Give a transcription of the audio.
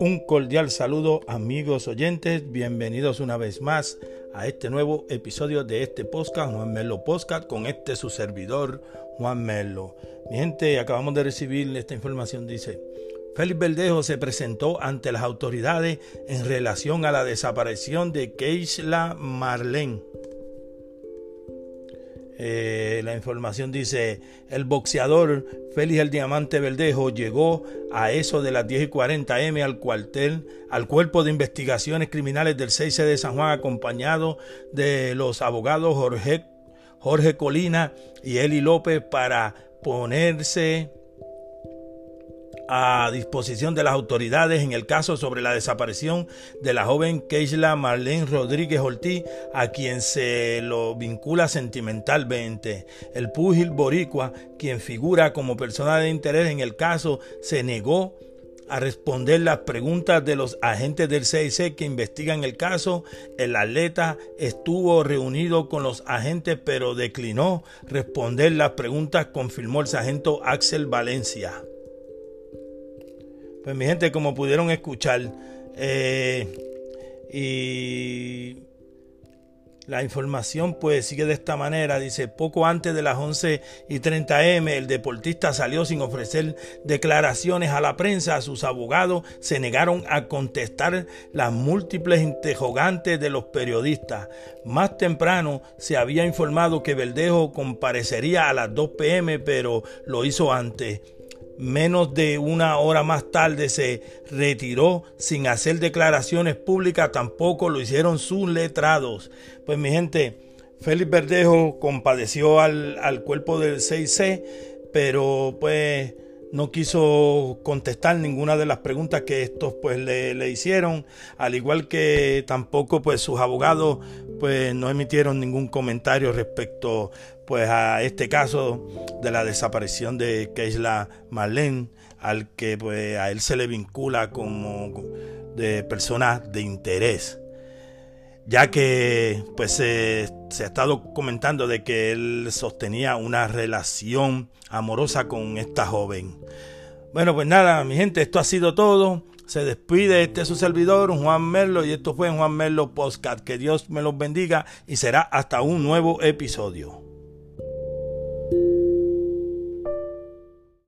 Un cordial saludo amigos oyentes, bienvenidos una vez más a este nuevo episodio de este podcast, Juan Melo Podcast, con este su servidor, Juan Melo. Mi gente, acabamos de recibir esta información, dice, Félix Verdejo se presentó ante las autoridades en relación a la desaparición de Keisla Marlene eh, la información dice, el boxeador Félix el Diamante Verdejo llegó a eso de las 10 y 40 M al cuartel, al cuerpo de investigaciones criminales del 6C de San Juan, acompañado de los abogados Jorge, Jorge Colina y Eli López para ponerse a disposición de las autoridades en el caso sobre la desaparición de la joven Keisla Marlene Rodríguez Ortiz, a quien se lo vincula sentimentalmente. El púgil boricua, quien figura como persona de interés en el caso, se negó a responder las preguntas de los agentes del CIC que investigan el caso. El atleta estuvo reunido con los agentes pero declinó responder las preguntas, confirmó el sargento Axel Valencia. Pues mi gente, como pudieron escuchar, eh, y la información pues sigue de esta manera, dice, poco antes de las 11 y 30 M, el deportista salió sin ofrecer declaraciones a la prensa, sus abogados se negaron a contestar las múltiples interrogantes de los periodistas. Más temprano se había informado que Verdejo comparecería a las 2 pm, pero lo hizo antes menos de una hora más tarde se retiró sin hacer declaraciones públicas, tampoco lo hicieron sus letrados. Pues mi gente, Félix Verdejo compadeció al, al cuerpo del 6C, pero pues no quiso contestar ninguna de las preguntas que estos pues le, le, hicieron, al igual que tampoco pues sus abogados pues no emitieron ningún comentario respecto pues a este caso de la desaparición de Keisla Marlene, al que pues a él se le vincula como de persona de interés. Ya que pues se, se, ha estado comentando de que él sostenía una relación amorosa con esta joven. Bueno, pues nada, mi gente, esto ha sido todo. Se despide este su servidor, Juan Merlo, y esto fue Juan Merlo Postcat. Que Dios me los bendiga y será hasta un nuevo episodio.